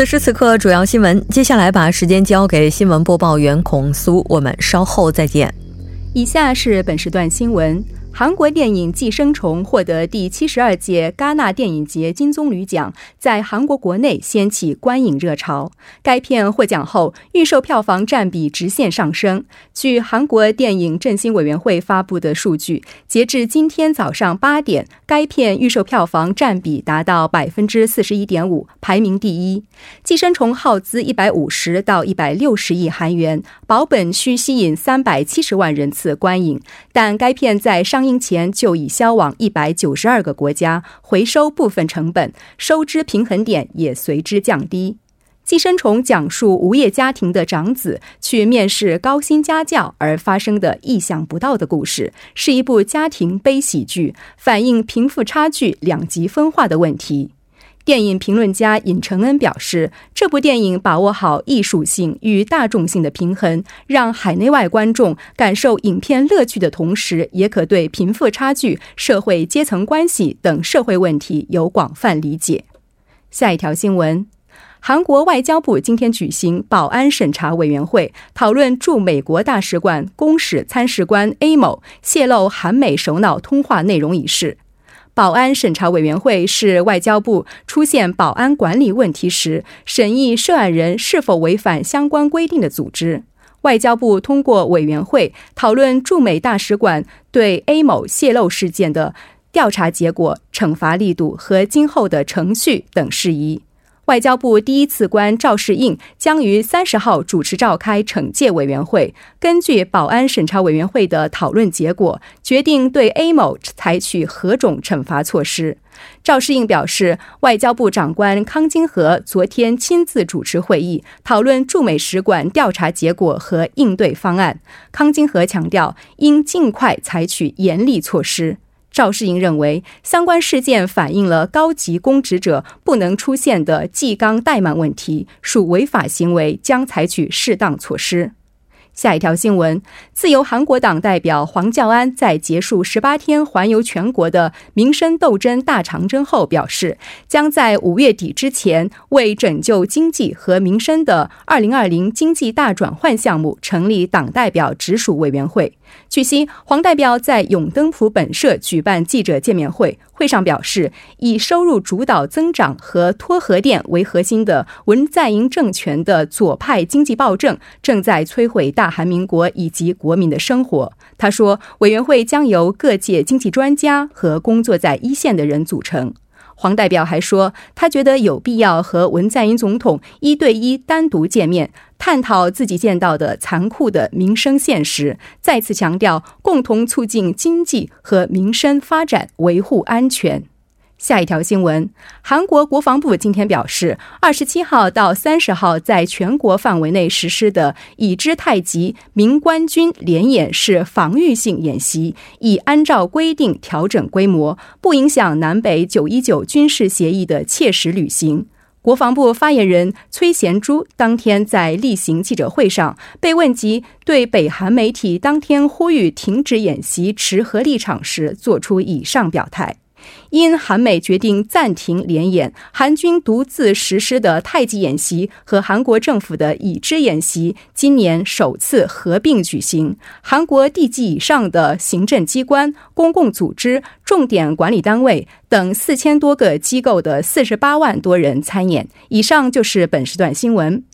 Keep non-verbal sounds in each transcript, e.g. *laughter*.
此时此刻，主要新闻。接下来把时间交给新闻播报员孔苏，我们稍后再见。以下是本时段新闻。韩国电影《寄生虫》获得第七十二届戛纳电影节金棕榈奖，在韩国国内掀起观影热潮。该片获奖后，预售票房占比直线上升。据韩国电影振兴委员会发布的数据，截至今天早上八点，该片预售票房占比达到百分之四十一点五，排名第一。《寄生虫》耗资一百五十到一百六十亿韩元，保本需吸引三百七十万人次观影，但该片在上上映。前就已销往一百九十二个国家，回收部分成本，收支平衡点也随之降低。寄生虫讲述无业家庭的长子去面试高薪家教而发生的意想不到的故事，是一部家庭悲喜剧，反映贫富差距两极分化的问题。电影评论家尹承恩表示，这部电影把握好艺术性与大众性的平衡，让海内外观众感受影片乐趣的同时，也可对贫富差距、社会阶层关系等社会问题有广泛理解。下一条新闻：韩国外交部今天举行保安审查委员会，讨论驻美国大使馆公使参事官 A 某泄露韩美首脑通话内容一事。保安审查委员会是外交部出现保安管理问题时，审议涉案人是否违反相关规定的组织。外交部通过委员会讨论驻美大使馆对 A 某泄露事件的调查结果、惩罚力度和今后的程序等事宜。外交部第一次官赵世应将于三十号主持召开惩戒委员会，根据保安审查委员会的讨论结果，决定对 A 某采取何种惩罚措施。赵世应表示，外交部长官康金和昨天亲自主持会议，讨论驻美使馆调查结果和应对方案。康金和强调，应尽快采取严厉措施。赵世英认为，相关事件反映了高级公职者不能出现的纪纲怠慢问题，属违法行为，将采取适当措施。下一条新闻：自由韩国党代表黄教安在结束十八天环游全国的民生斗争大长征后表示，将在五月底之前为拯救经济和民生的二零二零经济大转换项目成立党代表直属委员会。据悉，黄代表在永登浦本社举办记者见面会，会上表示，以收入主导增长和脱核电为核心的文在寅政权的左派经济暴政正在摧毁大韩民国以及国民的生活。他说，委员会将由各界经济专家和工作在一线的人组成。黄代表还说，他觉得有必要和文在寅总统一对一单独见面，探讨自己见到的残酷的民生现实，再次强调共同促进经济和民生发展，维护安全。下一条新闻，韩国国防部今天表示，二十七号到三十号在全国范围内实施的已知太极民官军联演是防御性演习，已按照规定调整规模，不影响南北九一九军事协议的切实履行。国防部发言人崔贤洙当天在例行记者会上被问及对北韩媒体当天呼吁停止演习持何立场时，作出以上表态。因韩美决定暂停联演，韩军独自实施的太极演习和韩国政府的已知演习今年首次合并举行。韩国地级以上的行政机关、公共组织、重点管理单位等四千多个机构的四十八万多人参演。以上就是本时段新闻。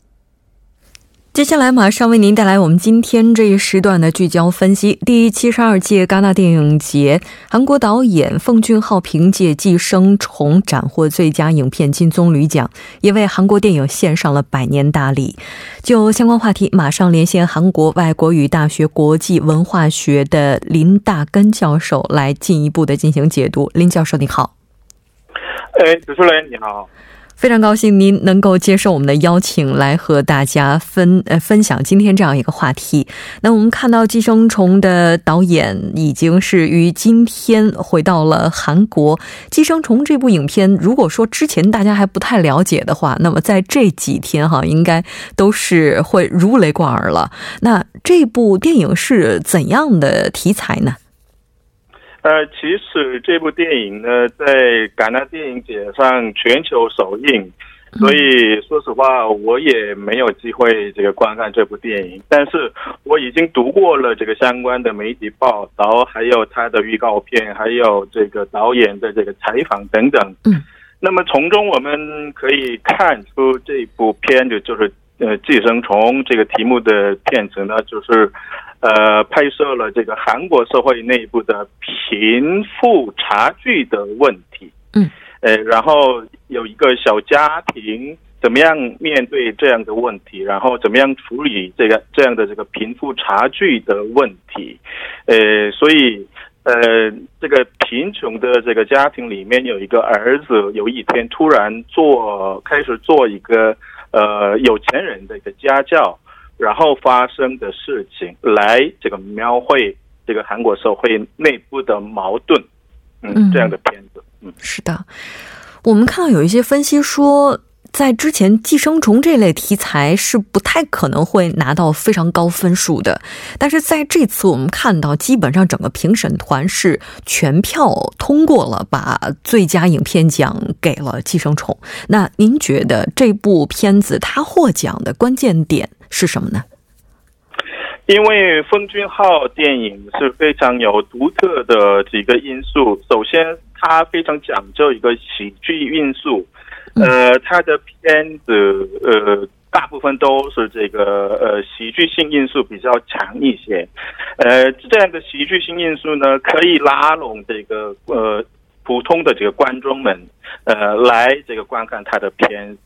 接下来马上为您带来我们今天这一时段的聚焦分析。第七十二届戛纳电影节，韩国导演奉俊昊凭借《寄生虫》斩获最佳影片金棕榈奖，也为韩国电影献上了百年大礼。就相关话题，马上连线韩国外国语大学国际文化学的林大根教授来进一步的进行解读。林教授，你好。哎，主持人你好。非常高兴您能够接受我们的邀请，来和大家分呃分享今天这样一个话题。那我们看到《寄生虫》的导演已经是于今天回到了韩国。《寄生虫》这部影片，如果说之前大家还不太了解的话，那么在这几天哈，应该都是会如雷贯耳了。那这部电影是怎样的题材呢？呃，其实这部电影呢，在戛纳电影节上全球首映，所以说实话，我也没有机会这个观看这部电影。但是我已经读过了这个相关的媒体报道，还有它的预告片，还有这个导演的这个采访等等。嗯，那么从中我们可以看出，这部片子就是呃《寄生虫》这个题目的片子呢，就是。呃，拍摄了这个韩国社会内部的贫富差距的问题。嗯，呃，然后有一个小家庭怎么样面对这样的问题，然后怎么样处理这个这样的这个贫富差距的问题。呃，所以呃，这个贫穷的这个家庭里面有一个儿子，有一天突然做开始做一个呃有钱人的一个家教。然后发生的事情来这个描绘这个韩国社会内部的矛盾，嗯，这样的片子，嗯，是的。我们看到有一些分析说。在之前，寄生虫这类题材是不太可能会拿到非常高分数的，但是在这次我们看到，基本上整个评审团是全票通过了，把最佳影片奖给了寄生虫。那您觉得这部片子它获奖的关键点是什么呢？因为奉俊昊电影是非常有独特的几个因素，首先它非常讲究一个喜剧因素。呃，他的片子呃，大部分都是这个呃喜剧性因素比较强一些，呃，这样的喜剧性因素呢，可以拉拢这个呃普通的这个观众们，呃，来这个观看他的片，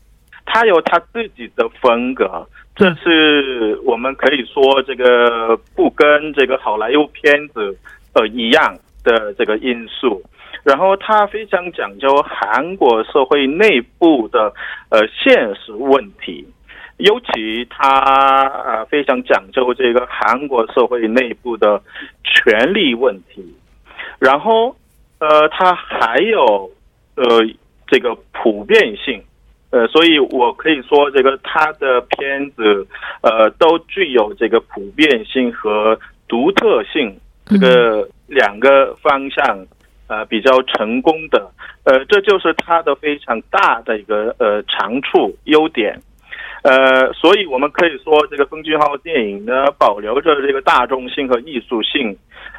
他有他自己的风格，这是我们可以说这个不跟这个好莱坞片子呃一样的这个因素。然后他非常讲究韩国社会内部的呃现实问题，尤其他呃非常讲究这个韩国社会内部的权力问题。然后呃他还有呃这个普遍性，呃所以我可以说这个他的片子呃都具有这个普遍性和独特性这个两个方向。呃，比较成功的，呃，这就是它的非常大的一个呃长处优点，呃，所以我们可以说，这个奉俊昊电影呢，保留着这个大众性和艺术性，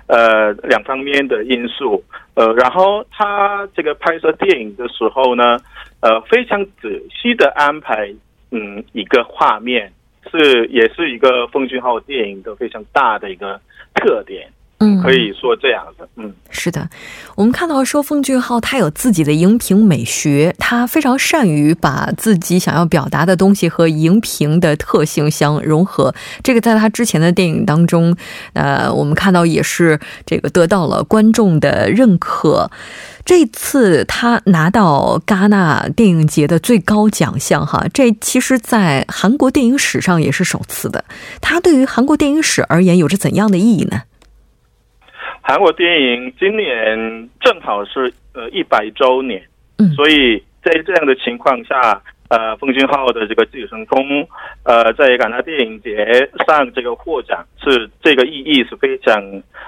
呃，两方面的因素，呃，然后他这个拍摄电影的时候呢，呃，非常仔细的安排，嗯，一个画面是也是一个奉俊昊电影的非常大的一个特点。嗯，可以说这样的。嗯，是的，我们看到说奉俊昊他有自己的荧屏美学，他非常善于把自己想要表达的东西和荧屏的特性相融合。这个在他之前的电影当中，呃，我们看到也是这个得到了观众的认可。这次他拿到戛纳电影节的最高奖项，哈，这其实，在韩国电影史上也是首次的。他对于韩国电影史而言，有着怎样的意义呢？韩国电影今年正好是呃一百周年，嗯，所以在这样的情况下，呃，奉俊昊的这个《寄生虫》呃，在戛纳电影节上这个获奖是这个意义是非常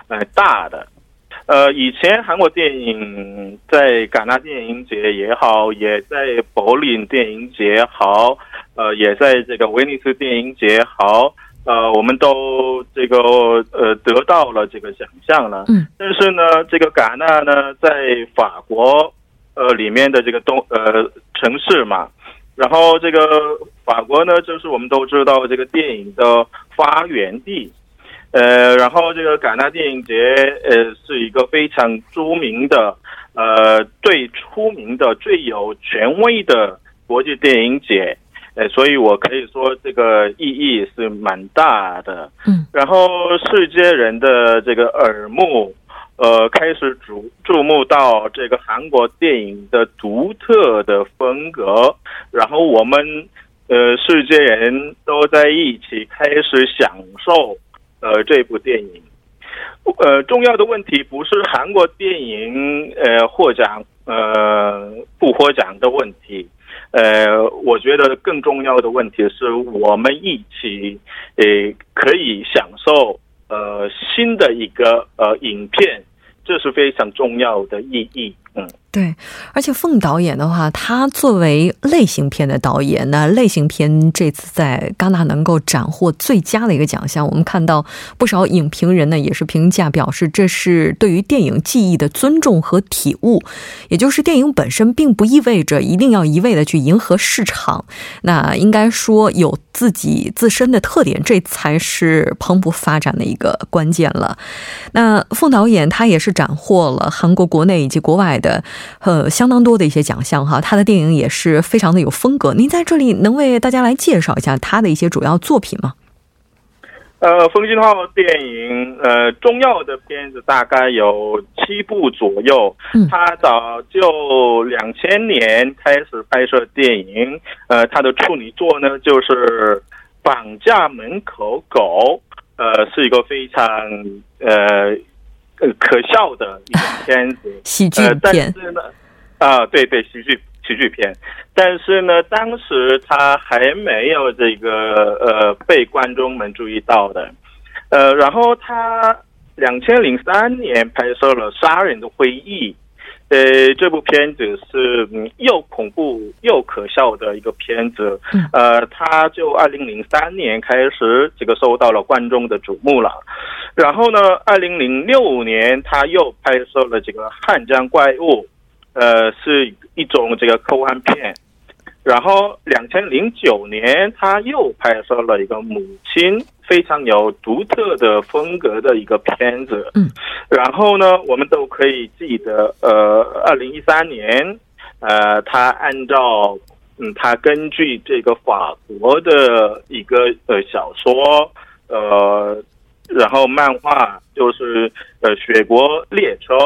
呃大的，呃，以前韩国电影在戛纳电影节也好，也在柏林电影节好，呃，也在这个威尼斯电影节好，呃，我们都这个呃得到了这个奖项了。嗯。但是呢，这个戛纳呢，在法国呃里面的这个东呃城市嘛，然后这个法国呢，就是我们都知道这个电影的发源地。呃，然后这个戛纳电影节，呃，是一个非常著名的，呃，最出名的、最有权威的国际电影节，呃，所以我可以说这个意义是蛮大的。嗯，然后世界人的这个耳目，呃，开始注注目到这个韩国电影的独特的风格，然后我们呃，世界人都在一起开始享受。呃，这部电影，呃，重要的问题不是韩国电影呃获奖呃不获奖的问题，呃，我觉得更重要的问题是我们一起呃可以享受呃新的一个呃影片，这是非常重要的意义，嗯。对，而且凤导演的话，他作为类型片的导演，那类型片这次在戛纳能够斩获最佳的一个奖项，我们看到不少影评人呢也是评价表示，这是对于电影技艺的尊重和体悟，也就是电影本身并不意味着一定要一味的去迎合市场，那应该说有自己自身的特点，这才是蓬勃发展的一个关键了。那凤导演他也是斩获了韩国国内以及国外的。呃，相当多的一些奖项哈，他的电影也是非常的有风格。您在这里能为大家来介绍一下他的一些主要作品吗？呃，奉俊昊电影，呃，重要的片子大概有七部左右。嗯，他早就两千年开始拍摄电影。呃，他的处女作呢，就是《绑架门口狗》，呃，是一个非常呃。呃，可笑的一个片子，*laughs* 喜剧片。但是呢，啊，对对，喜剧喜剧片。但是呢，当时他还没有这个呃被观众们注意到的。呃，然后他两千零三年拍摄了《杀人的回忆》。呃，这部片子是又恐怖又可笑的一个片子。呃，他就二零零三年开始这个受到了观众的瞩目了。然后呢，二零零六年他又拍摄了这个《汉江怪物》，呃，是一种这个科幻片。然后两千零九年他又拍摄了一个母亲。非常有独特的风格的一个片子，嗯，然后呢，我们都可以记得，呃，二零一三年，呃，他按照，嗯，他根据这个法国的一个呃小说，呃，然后漫画就是呃《雪国列车》，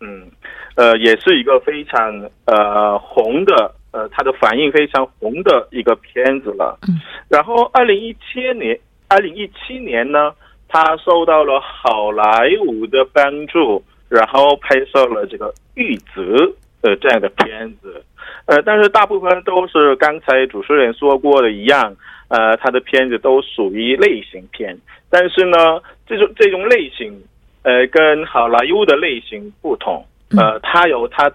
嗯，呃，也是一个非常呃红的，呃，它的反应非常红的一个片子了，嗯，然后二零一七年。二零一七年呢，他受到了好莱坞的帮助，然后拍摄了这个《玉泽》的这样的片子。呃，但是大部分都是刚才主持人说过的一样，呃，他的片子都属于类型片。但是呢，这种这种类型，呃，跟好莱坞的类型不同。呃，他有他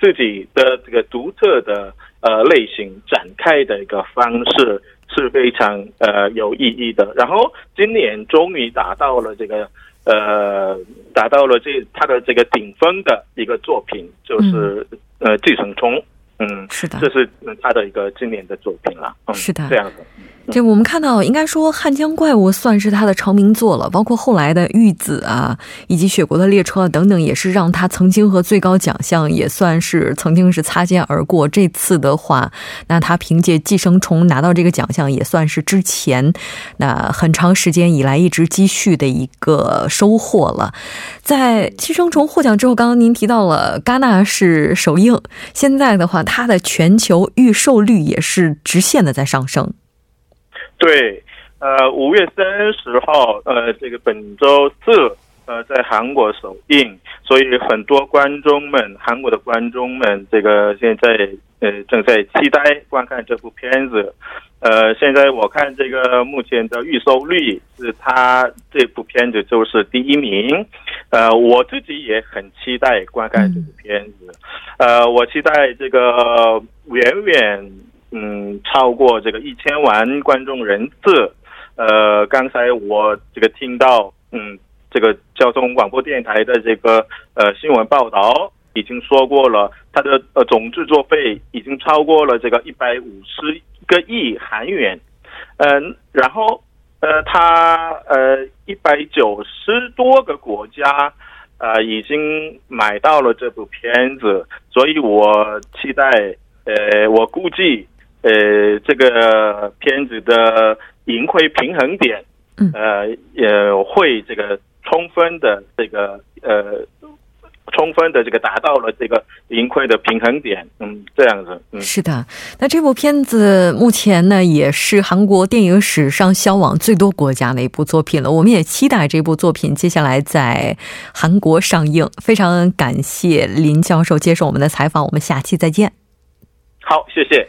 自己的这个独特的呃类型展开的一个方式。是非常呃有意义的。然后今年终于达到了这个呃达到了这他的这个顶峰的一个作品，就是呃《寄生虫》。嗯，是的，这是他的一个今年的作品了。嗯是的，这样的。这，我们看到，应该说《汉江怪物》算是他的成名作了，包括后来的《玉子》啊，以及《雪国的列车》等等，也是让他曾经和最高奖项也算是曾经是擦肩而过。这次的话，那他凭借《寄生虫》拿到这个奖项，也算是之前那很长时间以来一直积蓄的一个收获了。在《寄生虫》获奖之后，刚刚您提到了戛纳是首映，现在的话，它的全球预售率也是直线的在上升。对，呃，五月三十号，呃，这个本周四，呃，在韩国首映，所以很多观众们，韩国的观众们，这个现在呃正在期待观看这部片子。呃，现在我看这个目前的预售率是他这部片子就是第一名。呃，我自己也很期待观看这部片子。呃，我期待这个远远嗯超过这个一千万观众人次。呃，刚才我这个听到嗯。这个交通广播电台的这个呃新闻报道已经说过了，它的呃总制作费已经超过了这个一百五十个亿韩元，嗯，然后呃它呃一百九十多个国家呃已经买到了这部片子，所以我期待呃我估计呃这个片子的盈亏平衡点呃也会这个。充分的这个呃，充分的这个达到了这个盈亏的平衡点，嗯，这样子，嗯，是的。那这部片子目前呢，也是韩国电影史上销往最多国家的一部作品了。我们也期待这部作品接下来在韩国上映。非常感谢林教授接受我们的采访，我们下期再见。好，谢谢。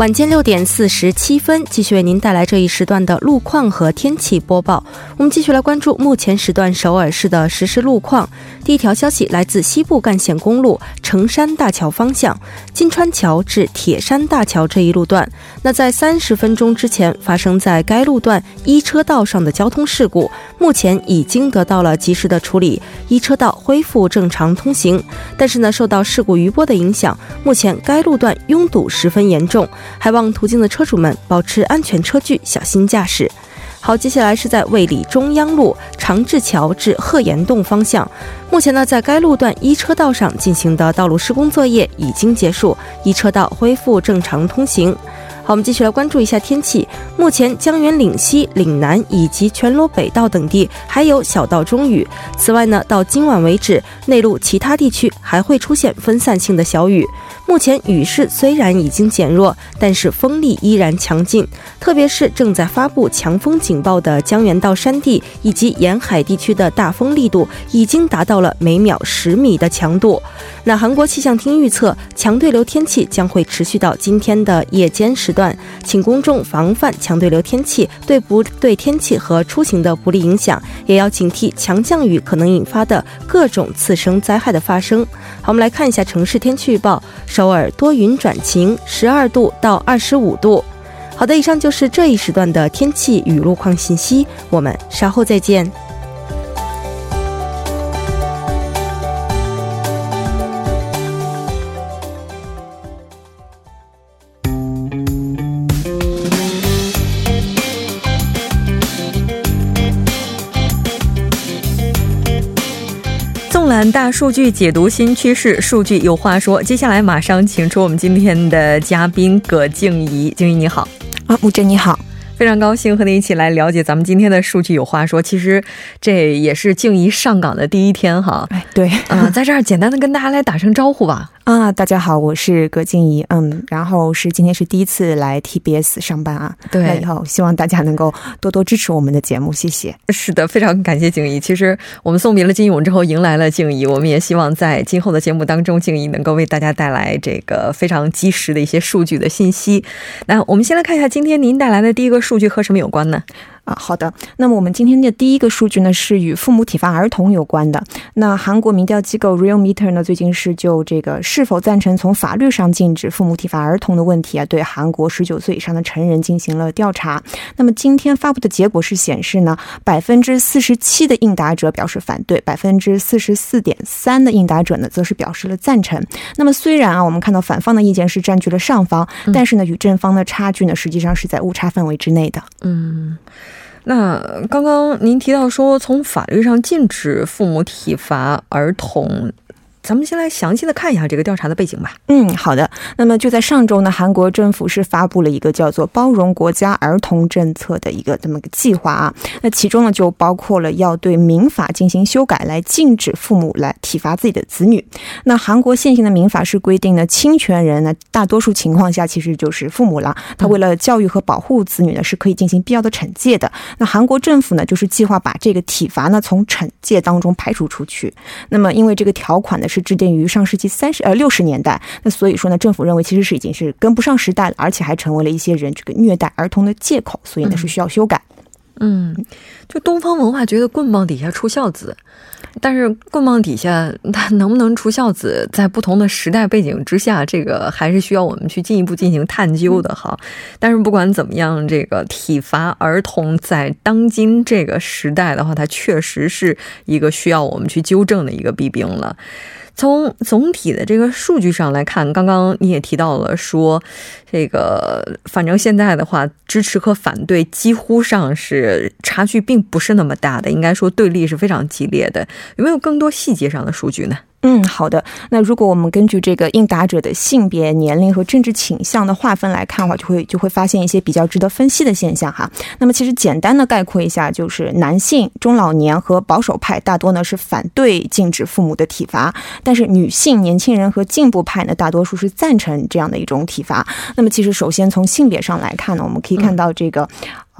晚间六点四十七分，继续为您带来这一时段的路况和天气播报。我们继续来关注目前时段首尔市的实时路况。第一条消息来自西部干线公路成山大桥方向金川桥至铁山大桥这一路段。那在三十分钟之前发生在该路段一车道上的交通事故，目前已经得到了及时的处理，一车道恢复正常通行。但是呢，受到事故余波的影响，目前该路段拥堵十分严重。还望途经的车主们保持安全车距，小心驾驶。好，接下来是在卫理中央路长治桥至鹤岩洞方向，目前呢，在该路段一车道上进行的道路施工作业已经结束，一车道恢复正常通行。我们继续来关注一下天气。目前江原岭西、岭南以及全罗北道等地还有小到中雨。此外呢，到今晚为止，内陆其他地区还会出现分散性的小雨。目前雨势虽然已经减弱，但是风力依然强劲，特别是正在发布强风警报的江原道山地以及沿海地区的大风力度已经达到了每秒十米的强度。那韩国气象厅预测，强对流天气将会持续到今天的夜间时段，段请公众防范强对流天气对不对天气和出行的不利影响，也要警惕强降雨可能引发的各种次生灾害的发生。好，我们来看一下城市天气预报。首尔多云转晴，十二度到二十五度。好的，以上就是这一时段的天气与路况信息。我们稍后再见。大数据解读新趋势，数据有话说。接下来马上请出我们今天的嘉宾葛静怡，静怡你好，啊，木真你好，非常高兴和你一起来了解咱们今天的数据有话说。其实这也是静怡上岗的第一天哈，哎，对，嗯，在这儿简单的跟大家来打声招呼吧。啊，大家好，我是葛静怡，嗯，然后是今天是第一次来 TBS 上班啊，对，那以后希望大家能够多多支持我们的节目，谢谢。是的，非常感谢静怡。其实我们送别了金勇之后，迎来了静怡，我们也希望在今后的节目当中，静怡能够为大家带来这个非常及时的一些数据的信息。那我们先来看一下今天您带来的第一个数据和什么有关呢？啊，好的。那么我们今天的第一个数据呢，是与父母体罚儿童有关的。那韩国民调机构 Real Meter 呢，最近是就这个是否赞成从法律上禁止父母体罚儿童的问题啊，对韩国十九岁以上的成人进行了调查。那么今天发布的结果是显示呢，百分之四十七的应答者表示反对，百分之四十四点三的应答者呢，则是表示了赞成。那么虽然啊，我们看到反方的意见是占据了上方，但是呢，与正方的差距呢，实际上是在误差范围之内的。嗯。那刚刚您提到说，从法律上禁止父母体罚儿童。咱们先来详细的看一下这个调查的背景吧。嗯，好的。那么就在上周呢，韩国政府是发布了一个叫做“包容国家儿童政策”的一个这么个计划啊。那其中呢，就包括了要对民法进行修改，来禁止父母来体罚自己的子女。那韩国现行的民法是规定呢，侵权人呢，大多数情况下其实就是父母了。他为了教育和保护子女呢，是可以进行必要的惩戒的。那韩国政府呢，就是计划把这个体罚呢从惩戒当中排除出去。那么因为这个条款呢是制定于上世纪三十呃六十年代，那所以说呢，政府认为其实是已经是跟不上时代了，而且还成为了一些人这个虐待儿童的借口，所以呢是需要修改。嗯，就东方文化觉得棍棒底下出孝子，但是棍棒底下他能不能出孝子，在不同的时代背景之下，这个还是需要我们去进一步进行探究的哈。但是不管怎么样，这个体罚儿童在当今这个时代的话，它确实是一个需要我们去纠正的一个弊病了。从总体的这个数据上来看，刚刚你也提到了说，这个反正现在的话，支持和反对几乎上是差距并不是那么大的，应该说对立是非常激烈的。有没有更多细节上的数据呢？嗯，好的。那如果我们根据这个应答者的性别、年龄和政治倾向的划分来看的话，就会就会发现一些比较值得分析的现象哈。那么其实简单的概括一下，就是男性、中老年和保守派大多呢是反对禁止父母的体罚，但是女性、年轻人和进步派呢大多数是赞成这样的一种体罚。那么其实首先从性别上来看呢，我们可以看到这个。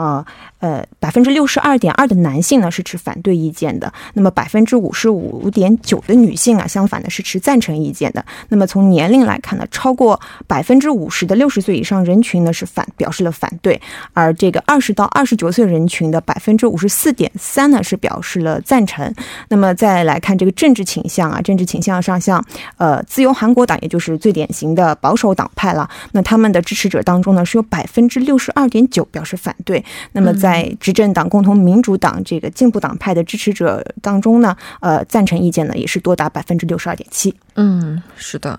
呃呃，百分之六十二点二的男性呢是持反对意见的，那么百分之五十五点九的女性啊，相反的是持赞成意见的。那么从年龄来看呢，超过百分之五十的六十岁以上人群呢是反表示了反对，而这个二十到二十九岁人群的百分之五十四点三呢是表示了赞成。那么再来看这个政治倾向啊，政治倾向上像呃自由韩国党，也就是最典型的保守党派了，那他们的支持者当中呢是有百分之六十二点九表示反对。那么，在执政党共同民主党这个进步党派的支持者当中呢，呃，赞成意见呢也是多达百分之六十二点七。嗯，是的。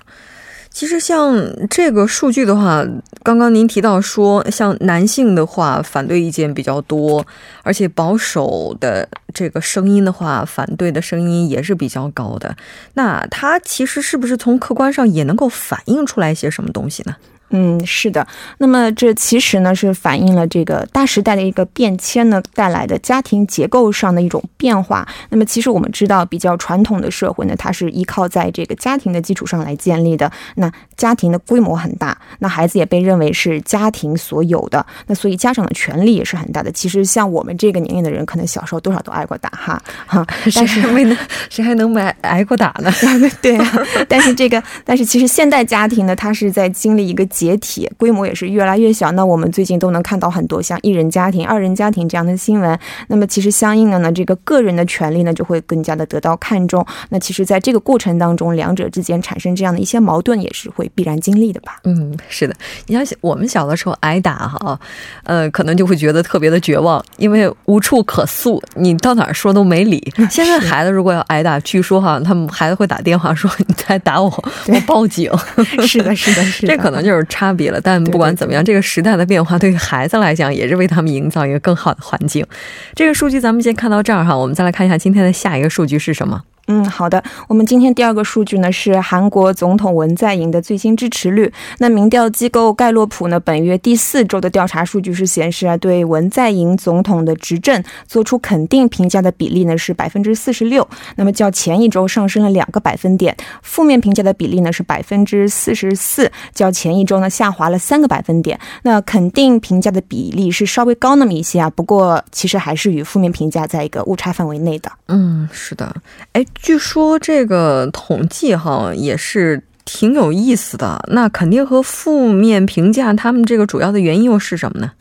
其实像这个数据的话，刚刚您提到说，像男性的话，反对意见比较多，而且保守的这个声音的话，反对的声音也是比较高的。那它其实是不是从客观上也能够反映出来一些什么东西呢？嗯，是的。那么这其实呢是反映了这个大时代的一个变迁呢带来的家庭结构上的一种变化。那么其实我们知道，比较传统的社会呢，它是依靠在这个家庭的基础上来建立的。那家庭的规模很大，那孩子也被认为是家庭所有的。那所以家长的权利也是很大的。其实像我们这个年龄的人，可能小时候多少都挨过打哈哈。*laughs* *laughs* *laughs* 但是没能谁还能没挨过打呢？对啊。但是这个，但是其实现代家庭呢，它是在经历一个。解体规模也是越来越小。那我们最近都能看到很多像一人家庭、二人家庭这样的新闻。那么其实相应的呢，这个个人的权利呢就会更加的得到看重。那其实，在这个过程当中，两者之间产生这样的一些矛盾，也是会必然经历的吧？嗯，是的。你像我们小的时候挨打哈，呃，可能就会觉得特别的绝望，因为无处可诉，你到哪儿说都没理。*laughs* 现在孩子如果要挨打，据说哈，他们孩子会打电话说：“ *laughs* 你再打我，我报警。*laughs* ”是的，是的，是的。这可能就是。差别了，但不管怎么样，这个时代的变化对于孩子来讲，也是为他们营造一个更好的环境。这个数据咱们先看到这儿哈，我们再来看一下今天的下一个数据是什么。嗯，好的。我们今天第二个数据呢是韩国总统文在寅的最新支持率。那民调机构盖洛普呢本月第四周的调查数据是显示啊，对文在寅总统的执政做出肯定评价的比例呢是百分之四十六，那么较前一周上升了两个百分点。负面评价的比例呢是百分之四十四，较前一周呢下滑了三个百分点。那肯定评价的比例是稍微高那么一些啊，不过其实还是与负面评价在一个误差范围内的。嗯，是的，哎。据说这个统计哈也是挺有意思的，那肯定和负面评价他们这个主要的原因又是什么呢？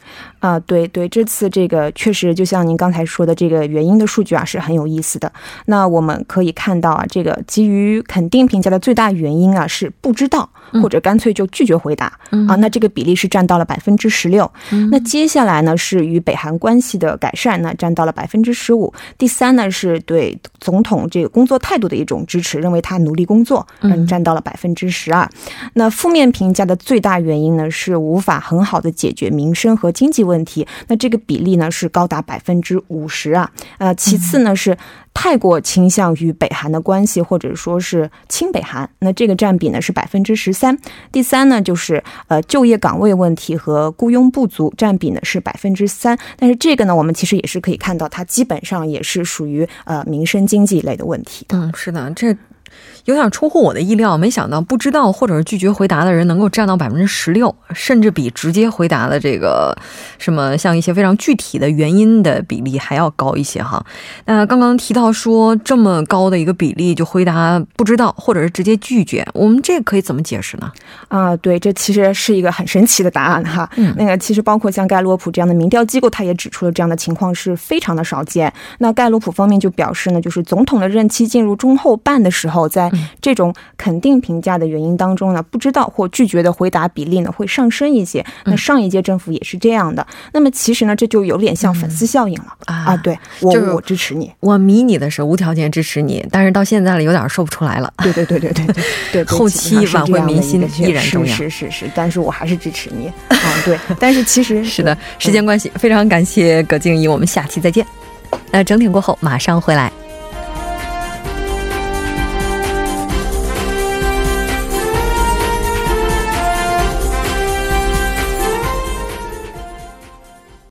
啊，对对，这次这个确实就像您刚才说的，这个原因的数据啊是很有意思的。那我们可以看到啊，这个基于肯定评价的最大原因啊是不知道或者干脆就拒绝回答啊，那这个比例是占到了百分之十六。那接下来呢是与北韩关系的改善，那占到了百分之十五。第三呢是对总统这个工作态度的一种支持，认为他努力工作，嗯，占到了百分分之十二。那负面评价的最大原因呢是无法很好的解决民生和经济问题，那这个比例呢是高达百分之五十啊。呃，其次呢是。太过倾向于北韩的关系，或者说是亲北韩，那这个占比呢是百分之十三。第三呢就是呃就业岗位问题和雇佣不足，占比呢是百分之三。但是这个呢，我们其实也是可以看到，它基本上也是属于呃民生经济类的问题。嗯，是的，这。有点出乎我的意料，没想到不知道或者是拒绝回答的人能够占到百分之十六，甚至比直接回答的这个什么像一些非常具体的原因的比例还要高一些哈。那刚刚提到说这么高的一个比例就回答不知道或者是直接拒绝，我们这可以怎么解释呢？啊，对，这其实是一个很神奇的答案哈。嗯，那个其实包括像盖洛普这样的民调机构，他也指出了这样的情况是非常的少见。那盖洛普方面就表示呢，就是总统的任期进入中后半的时候，在这种肯定评价的原因当中呢，不知道或拒绝的回答比例呢会上升一些。那上一届政府也是这样的。那么其实呢，这就有点像粉丝效应了啊！对我，我支持你，我迷你的时候无条件支持你，但是到现在了有点说不出来了。对对对对对 *laughs* 对，后期挽回民心依然重要。是是是，但是我还是支持你啊！对，*laughs* 但是其实是的，时间关系，非常感谢葛静怡，我们下期再见。那整点过后马上回来。